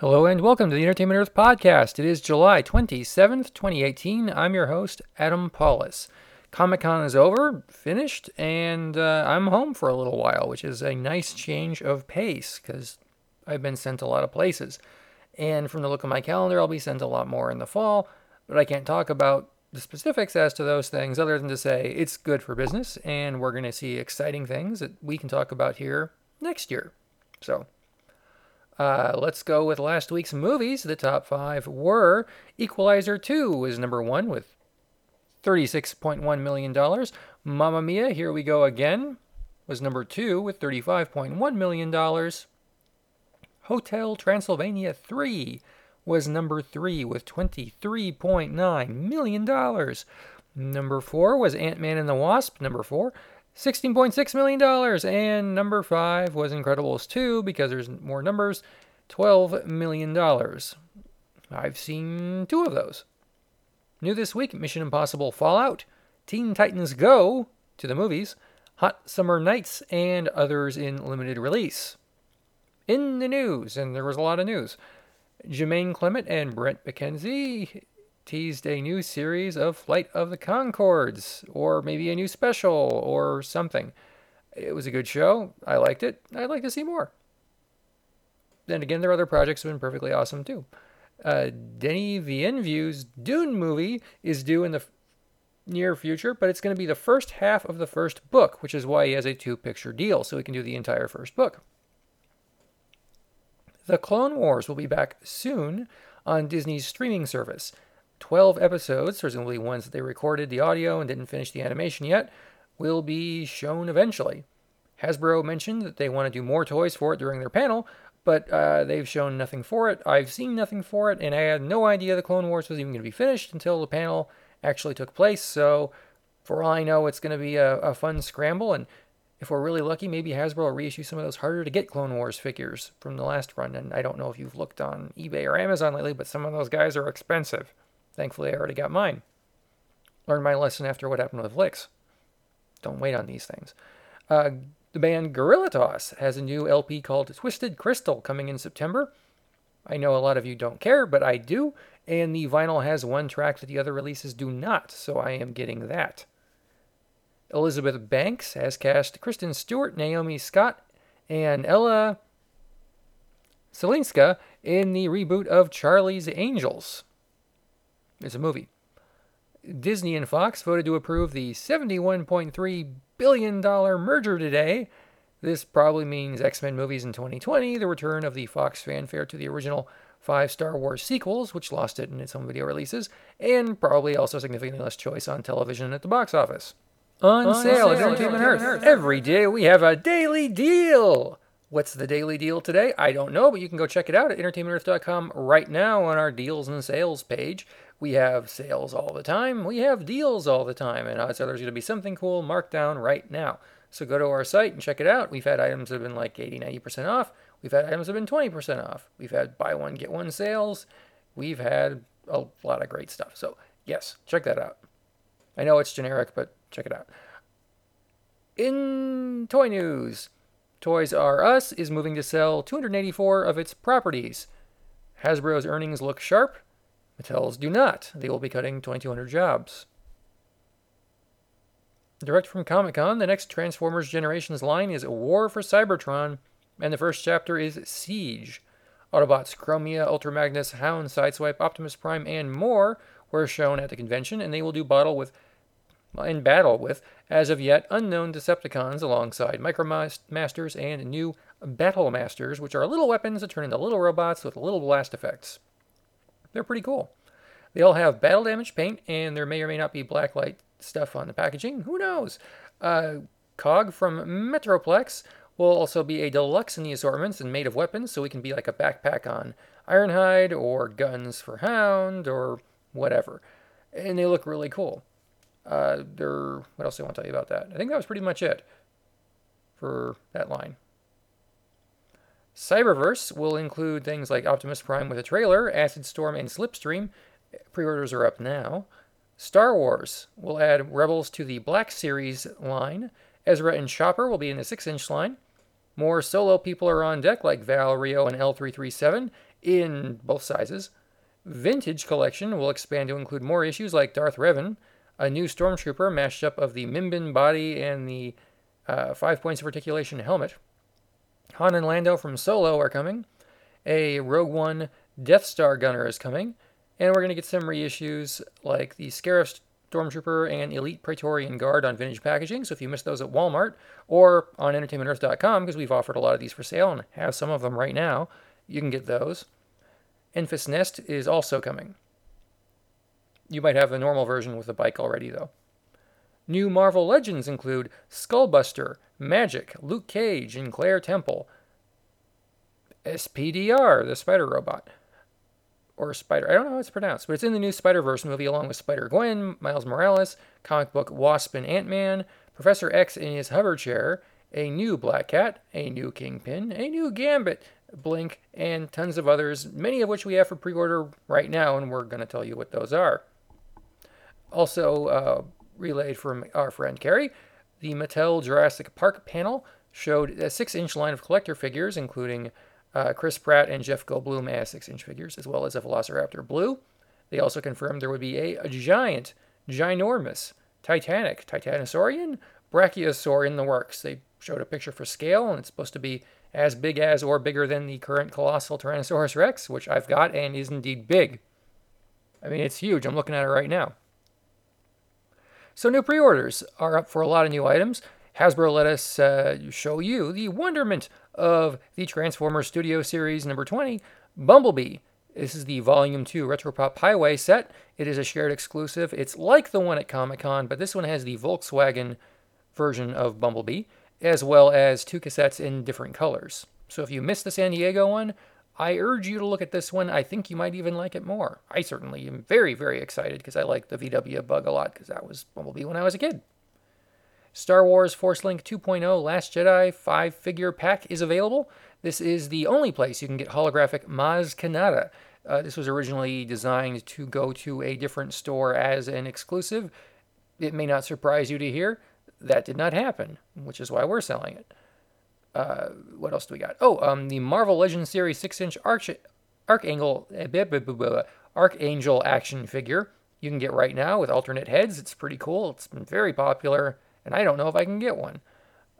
Hello and welcome to the Entertainment Earth podcast. It is July 27th, 2018. I'm your host, Adam Pawlus. Comic Con is over, finished, and uh, I'm home for a little while, which is a nice change of pace because I've been sent a lot of places. And from the look of my calendar, I'll be sent a lot more in the fall, but I can't talk about the specifics as to those things other than to say it's good for business and we're going to see exciting things that we can talk about here next year. So, uh, let's go with last week's movies. The top five were Equalizer 2 was number one with $36.1 million. Mamma Mia, Here We Go Again was number two with $35.1 million. Hotel Transylvania 3 was number three with $23.9 million. Number four was Ant Man and the Wasp, number four, $16.6 million. And number five was Incredibles 2, because there's more numbers, $12 million. I've seen two of those. New this week Mission Impossible Fallout, Teen Titans Go to the movies, Hot Summer Nights, and others in limited release. In the news, and there was a lot of news, Jermaine Clement and Bret McKenzie teased a new series of Flight of the Conchords, or maybe a new special, or something. It was a good show. I liked it. I'd like to see more. Then again, their other projects have been perfectly awesome too. Uh, Denis Villeneuve's Dune movie is due in the f- near future, but it's going to be the first half of the first book, which is why he has a two picture deal, so he can do the entire first book. The Clone Wars will be back soon on Disney's streaming service. 12 episodes, presumably ones that they recorded the audio and didn't finish the animation yet, will be shown eventually. Hasbro mentioned that they want to do more toys for it during their panel, but uh, they've shown nothing for it. I've seen nothing for it, and I had no idea the Clone Wars was even going to be finished until the panel actually took place. So, for all I know, it's going to be a, a fun scramble, and if we're really lucky, maybe Hasbro will reissue some of those harder to get Clone Wars figures from the last run. And I don't know if you've looked on eBay or Amazon lately, but some of those guys are expensive. Thankfully, I already got mine. Learned my lesson after what happened with Licks. Don't wait on these things. Uh, the band Guerilla Toss has a new LP called Twisted Crystal coming in September. I know a lot of you don't care, but I do, and the vinyl has one track that the other releases do not, so I am getting that. Elizabeth Banks has cast Kristen Stewart, Naomi Scott, and Ella Balinska in the reboot of Charlie's Angels. It's a movie. Disney and Fox voted to approve the $71.3 billion merger today. This probably means X Men movies in 2020, the return of the Fox fanfare to the original five Star Wars sequels, which lost it in its home video releases, and probably also significantly less choice on television at the box office. On, on sale, sale at Entertainment Earth. Earth. Every day we have a daily deal. What's the daily deal today? I don't know, but you can go check it out at entertainmentearth.com right now on our deals and sales page. We have sales all the time. We have deals all the time. And odds are there's going to be something cool marked down right now. So go to our site and check it out. We've had items that have been like 80, 90% off. We've had items that have been 20% off. We've had buy one, get one sales. We've had a lot of great stuff. So, yes, check that out. I know it's generic, but check it out. In toy news, Toys R Us is moving to sell 284 of its properties. Hasbro's earnings look sharp. Mattel's do not. They will be cutting 2,200 jobs. Direct from Comic Con, the next Transformers Generations line is War for Cybertron, and the first chapter is Siege. Autobots Chromia, Ultra Magnus, Hound, Sideswipe, Optimus Prime, and more were shown at the convention, and they will do battle with in battle with, as of yet, unknown Decepticons alongside Micromasters and new Battle Masters, which are little weapons that turn into little robots with little blast effects. They're pretty cool. They all have battle damage paint, and there may or may not be blacklight stuff on the packaging. Who knows? Uh, Cog from Metroplex will also be a deluxe in the assortments and made of weapons, so we can be like a backpack on Ironhide or guns for Hound or whatever. And they look really cool. Uh, there, what else do I want to tell you about that? I think that was pretty much it for that line. Cyberverse will include things like Optimus Prime with a trailer, Acid Storm, and Slipstream. Pre orders are up now. Star Wars will add Rebels to the Black Series line. Ezra and Chopper will be in the 6 inch line. More solo people are on deck, like Val, Rio, and L337. in both sizes. Vintage Collection will expand to include more issues like Darth Revan, a new Stormtrooper mashup of the Mimban body and the uh, five points of articulation helmet. Han and Lando from Solo are coming. A Rogue One Death Star gunner is coming. And we're going to get some reissues like the Scarif Stormtrooper and Elite Praetorian Guard on vintage packaging. So if you missed those at Walmart or on entertainmentearth.com, because we've offered a lot of these for sale and have some of them right now, you can get those. Enfys Nest is also coming. You might have the normal version with the bike already, though. New Marvel Legends include Skullbuster, Magik, Luke Cage, and Claire Temple. SPDR, the spider robot. Or Spider, I don't know how it's pronounced, but it's in the new Spider Verse movie along with Spider Gwen, Miles Morales, comic book Wasp and Ant Man, Professor X in his hover chair, a new Black Cat, a new Kingpin, a new Gambit, Blink, and tons of others, many of which we have for pre order right now, and we're going to tell you what those are. Also, uh, relayed from our friend Carrie, the Mattel Jurassic Park panel showed a six inch line of collector figures, including uh, Chris Pratt and Jeff Goldblum as six inch figures, as well as a Velociraptor Blue. They also confirmed there would be a, a giant, ginormous, Titanic, Titanosaurian, Brachiosaur in the works. They showed a picture for scale, and it's supposed to be as big as or bigger than the current colossal Tyrannosaurus Rex, which I've got and is indeed big. I mean, it's huge. I'm looking at it right now. So, new pre orders are up for a lot of new items. Hasbro let us uh, show you the wonderment of the Transformers Studio Series number 20, Bumblebee. This is the Volume 2 Retropop Highway set. It is a shared exclusive. It's like the one at Comic Con, but this one has the Volkswagen version of Bumblebee, as well as two cassettes in different colors. So if you missed the San Diego one, I urge you to look at this one. I think you might even like it more. I certainly am very, very excited because I like the VW Bug a lot because that was Bumblebee when I was a kid. Star Wars Force Link 2.0 Last Jedi 5 figure pack is available. This is the only place you can get holographic Maz Kanata. Uh, this was originally designed to go to a different store as an exclusive. It may not surprise you to hear that did not happen, which is why we're selling it uh, what else do we got? Oh, um, the Marvel Legends series six-inch Arch- Archangel uh, Archangel action figure you can get right now with alternate heads. It's pretty cool. It's been very popular, and I don't know if I can get one.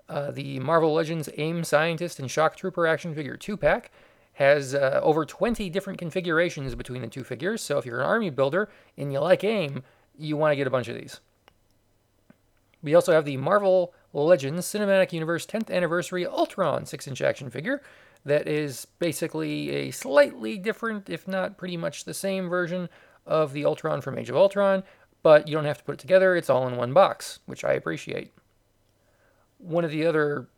Uh, the Marvel Legends AIM Scientist and Shock Trooper action figure two-pack has uh, over 20 different configurations between the two figures. So if you're an army builder and you like AIM, you want to get a bunch of these. We also have the Marvel Legends Cinematic Universe 10th Anniversary Ultron 6 inch action figure that is basically a slightly different, if not pretty much the same version of the Ultron from Age of Ultron, but you don't have to put it together, it's all in one box, which I appreciate. One of the other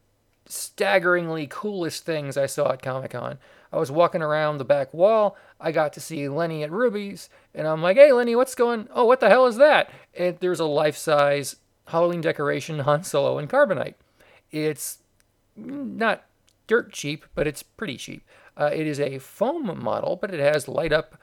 staggeringly coolest things I saw at Comic Con. I was walking around the back wall. I got to see Lenny at Rubie's, and I'm like, "Hey, Lenny, what's going? Oh, what the hell is that?" And there's a life-size Halloween decoration Han Solo and Carbonite. It's not dirt cheap, but it's pretty cheap. Uh, it is a foam model, but it has light up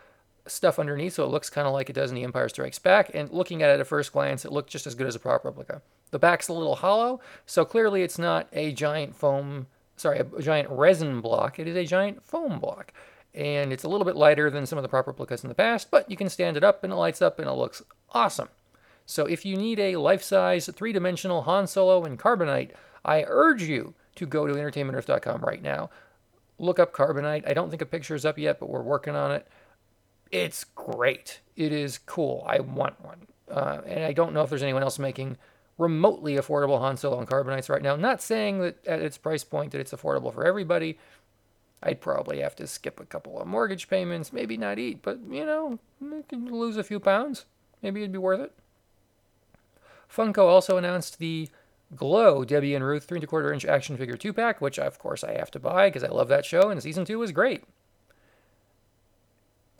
stuff underneath, so it looks kind of like it does in The Empire Strikes Back. And looking at it at first glance, it looked just as good as a prop replica. The back's a little hollow, so clearly it's not a giant foam, sorry, a giant resin block. It is a giant foam block. And it's a little bit lighter than some of the prop replicas in the past, but you can stand it up and it lights up and it looks awesome. So if you need a life-size, three-dimensional Han Solo and Carbonite, I urge you to go to entertainmentearth.com right now. Look up Carbonite. I don't think a picture is up yet, but we're working on it. It's great. It is cool. I want one. Uh, and I don't know if there's anyone else making remotely affordable Han Solo and Carbonites right now. Not saying that at its price point that it's affordable for everybody. I'd probably have to skip a couple of mortgage payments, maybe not eat, but you know, lose a few pounds. Maybe it'd be worth it. Funko also announced the Glow Debbie and Ruth 3 quarter inch action figure 2 pack, which of course I have to buy because I love that show and season 2 was great.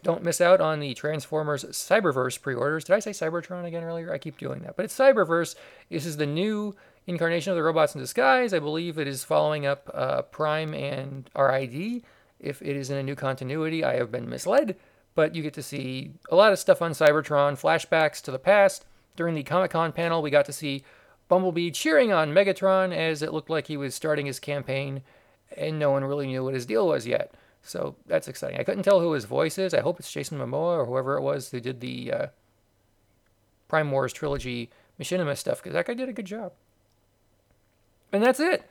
Don't miss out on the Transformers Cyberverse pre orders. Did I say Cybertron again earlier? I keep doing that. But it's Cyberverse. This is the new incarnation of the robots in disguise. I believe it is following up uh, Prime and RID. If it is in a new continuity, I have been misled. But you get to see a lot of stuff on Cybertron, flashbacks to the past, during the Comic Con panel, we got to see Bumblebee cheering on Megatron as it looked like he was starting his campaign and no one really knew what his deal was yet. So that's exciting. I couldn't tell who his voice is. I hope it's Jason Marnocha or whoever it was who did the uh, Prime Wars trilogy machinima stuff because that guy did a good job. And that's it.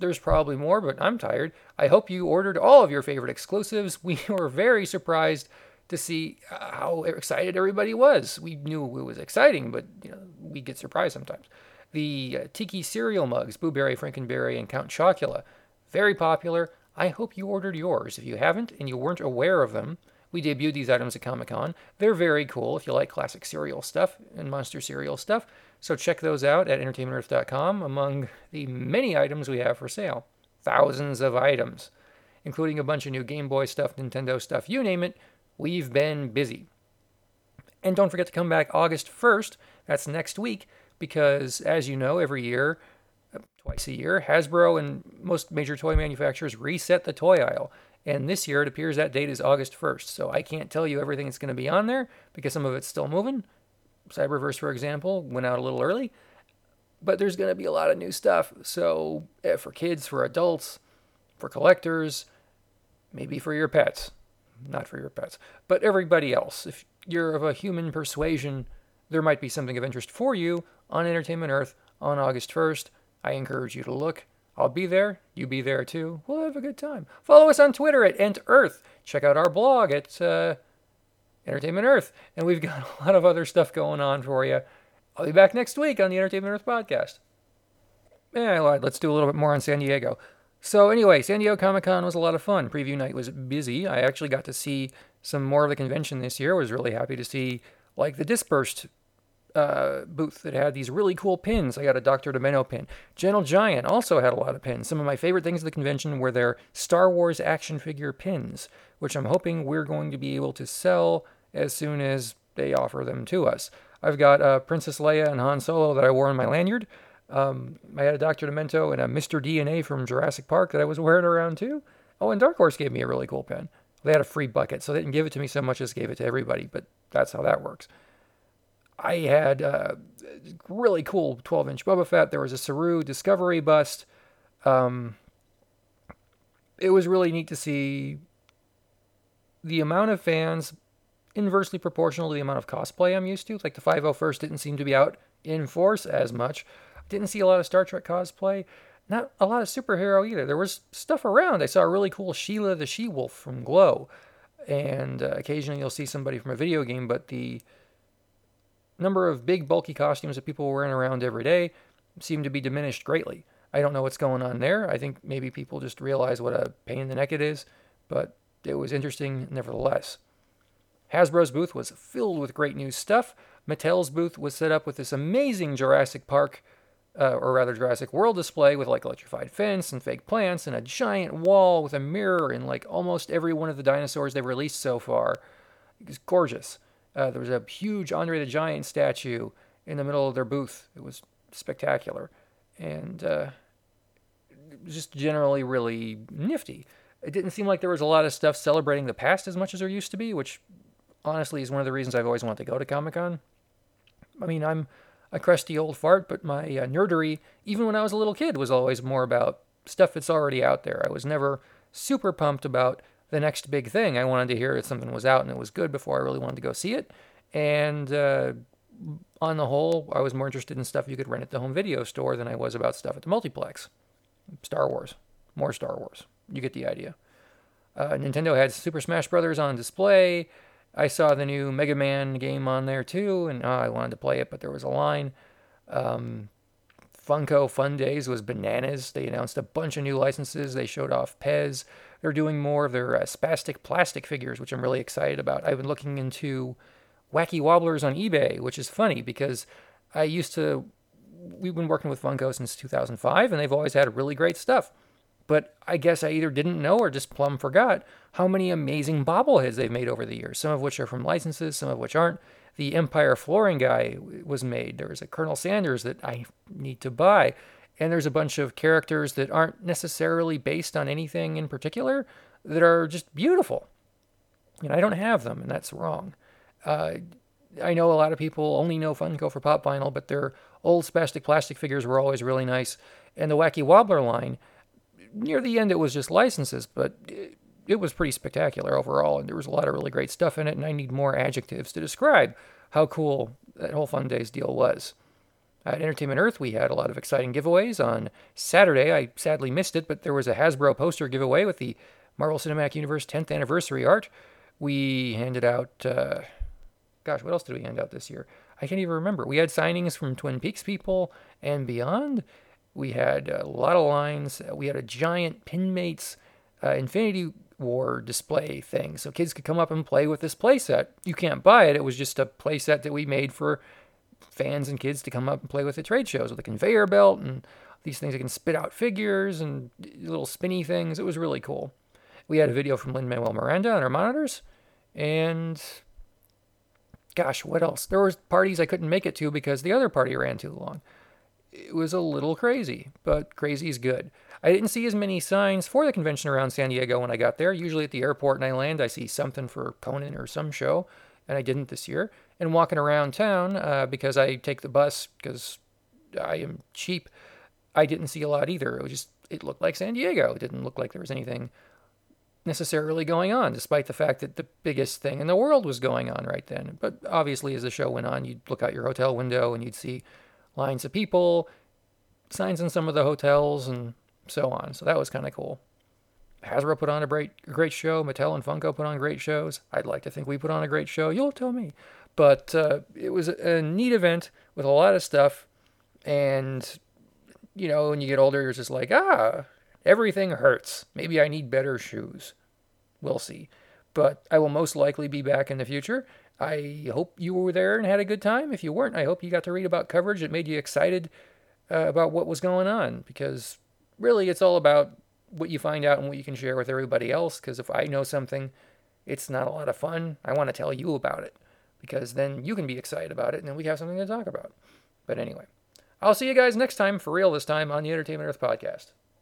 There's probably more, but I'm tired. I hope you ordered all of your favorite exclusives. We were very surprised to see uh, how excited everybody was. We knew it was exciting, but you know we get surprised sometimes. The uh, Tiki cereal mugs, Boo Berry, Frankenberry, and Count Chocula, very popular. I hope you ordered yours. If you haven't and you weren't aware of them, we debuted these items at Comic Con. They're very cool if you like classic cereal stuff and monster cereal stuff. So check those out at entertainmentearth.com among the many items we have for sale. Thousands of items, including a bunch of new Game Boy stuff, Nintendo stuff, you name it. We've been busy. And don't forget to come back August 1st, that's next week, because as you know, every year, twice a year, Hasbro and most major toy manufacturers reset the toy aisle. And this year, it appears that date is August 1st. So I can't tell you everything that's going to be on there because some of it's still moving. Cyberverse, for example, went out a little early. But there's going to be a lot of new stuff. So eh, for kids, for adults, for collectors, maybe for your pets. Not for your pets, but everybody else. If you're of a human persuasion, there might be something of interest for you on Entertainment Earth on August 1st. I encourage you to look. I'll be there. You be there too. We'll have a good time. Follow us on Twitter at Ent Earth. Check out our blog at uh, Entertainment Earth. And we've got a lot of other stuff going on for you. I'll be back next week on the Entertainment Earth podcast. Yeah, I lied. Let's do a little bit more on San Diego. So, anyway, San Diego Comic Con was a lot of fun. Preview night was busy. I actually got to see some more of the convention this year. Was really happy to see like the dispersed uh, booth that had these really cool pins. I got a Dr. Demento pin. Gentle Giant also had a lot of pins. Some of my favorite things at the convention were their Star Wars action figure pins, which I'm hoping we're going to be able to sell as soon as they offer them to us. I've got uh, Princess Leia and Han Solo that I wore on my lanyard. Um, I had a Dr. Demento and a Mr. DNA from Jurassic Park that I was wearing around too. Oh, and Dark Horse gave me a really cool pen. They had a free bucket, so they didn't give it to me so much as gave it to everybody, but that's how that works. I had a really cool 12 inch Boba Fett. There was a Saru Discovery bust. Um, it was really neat to see the amount of fans inversely proportional to the amount of cosplay I'm used to. Like the 501st didn't seem to be out in force as much. Didn't see a lot of Star Trek cosplay. Not a lot of superhero either. There was stuff around. I saw a really cool Sheila the She Wolf from Glow. And uh, occasionally you'll see somebody from a video game, but the number of big, bulky costumes that people were wearing around every day seemed to be diminished greatly. I don't know what's going on there. I think maybe people just realize what a pain in the neck it is, but it was interesting nevertheless. Hasbro's booth was filled with great new stuff. Mattel's booth was set up with this amazing Jurassic Park, uh, or rather Jurassic World display with like electrified fence and fake plants and a giant wall with a mirror and like almost every one of the dinosaurs they've released so far. It was gorgeous. Uh, there was a huge Andre the Giant statue in the middle of their booth. It was spectacular and uh, just generally really nifty. It didn't seem like there was a lot of stuff celebrating the past as much as there used to be, which honestly is one of the reasons I've always wanted to go to Comic Con. I mean, I'm a crusty old fart, but my uh, nerdery, even when I was a little kid, was always more about stuff that's already out there. I was never super pumped about the next big thing. I wanted to hear that something was out and it was good before I really wanted to go see it. And uh, on the whole, I was more interested in stuff you could rent at the home video store than I was about stuff at the multiplex. Star Wars, more Star Wars. You get the idea. Uh, Nintendo had Super Smash Brothers on display. I saw the new Mega Man game on there too, and oh, I wanted to play it, but there was a line. Um, Funko Fun Days was bananas. They announced a bunch of new licenses. They showed off Pez. They're doing more of their uh, spastic plastic figures, which I'm really excited about. I've been looking into wacky wobblers on eBay, which is funny because I used to. We've been working with Funko since 2005, and they've always had really great stuff. But I guess I either didn't know or just plumb forgot how many amazing bobbleheads they've made over the years, some of which are from licenses, some of which aren't. The Empire flooring guy was made. There was a Colonel Sanders that I need to buy and there's a bunch of characters that aren't necessarily based on anything in particular that are just beautiful. And I don't have them, and that's wrong. Uh, I know a lot of people only know Funko for pop vinyl, but their old spastic plastic figures were always really nice. And the Wacky Wobbler line, near the end, it was just licenses, but it was pretty spectacular overall, and there was a lot of really great stuff in it. And I need more adjectives to describe how cool that whole Fun Days deal was. At Entertainment Earth, we had a lot of exciting giveaways. On Saturday, I sadly missed it, but there was a Hasbro poster giveaway with the Marvel Cinematic Universe 10th anniversary art. We handed out, uh, gosh, what else did we hand out this year? I can't even remember. We had signings from Twin Peaks people and beyond. We had a lot of lines. We had a giant Pinmates uh, Infinity War display thing, so kids could come up and play with this playset. You can't buy it. It was just a playset that we made for fans and kids to come up and play with at trade shows with a conveyor belt and these things that can spit out figures and little spinny things. It was really cool. We had a video from Lin Manuel Miranda on our monitors, and gosh, what else? There was parties I couldn't make it to because the other party ran too long. It was a little crazy, but crazy is good. I didn't see as many signs for the convention around San Diego when I got there. Usually at the airport and I land, I see something for Conan or some show, and I didn't this year. And walking around town, uh, because I take the bus because I am cheap, I didn't see a lot either. It was just, it looked like San Diego. It didn't look like there was anything necessarily going on, despite the fact that the biggest thing in the world was going on right then. But obviously, as the show went on, you'd look out your hotel window and you'd see lines of people, signs in some of the hotels, and so on. So that was kind of cool. Hasbro put on a great, great show. Mattel and Funko put on great shows. I'd like to think we put on a great show. You'll tell me. But uh, it was a neat event with a lot of stuff. And, you know, when you get older, you're just like, ah, everything hurts. Maybe I need better shoes. We'll see. But I will most likely be back in the future. I hope you were there and had a good time. If you weren't, I hope you got to read about coverage that made you excited uh, about what was going on because really it's all about what you find out and what you can share with everybody else. Because if I know something, it's not a lot of fun. I want to tell you about it because then you can be excited about it and then we have something to talk about. But anyway, I'll see you guys next time for real this time on the Entertainment Earth podcast.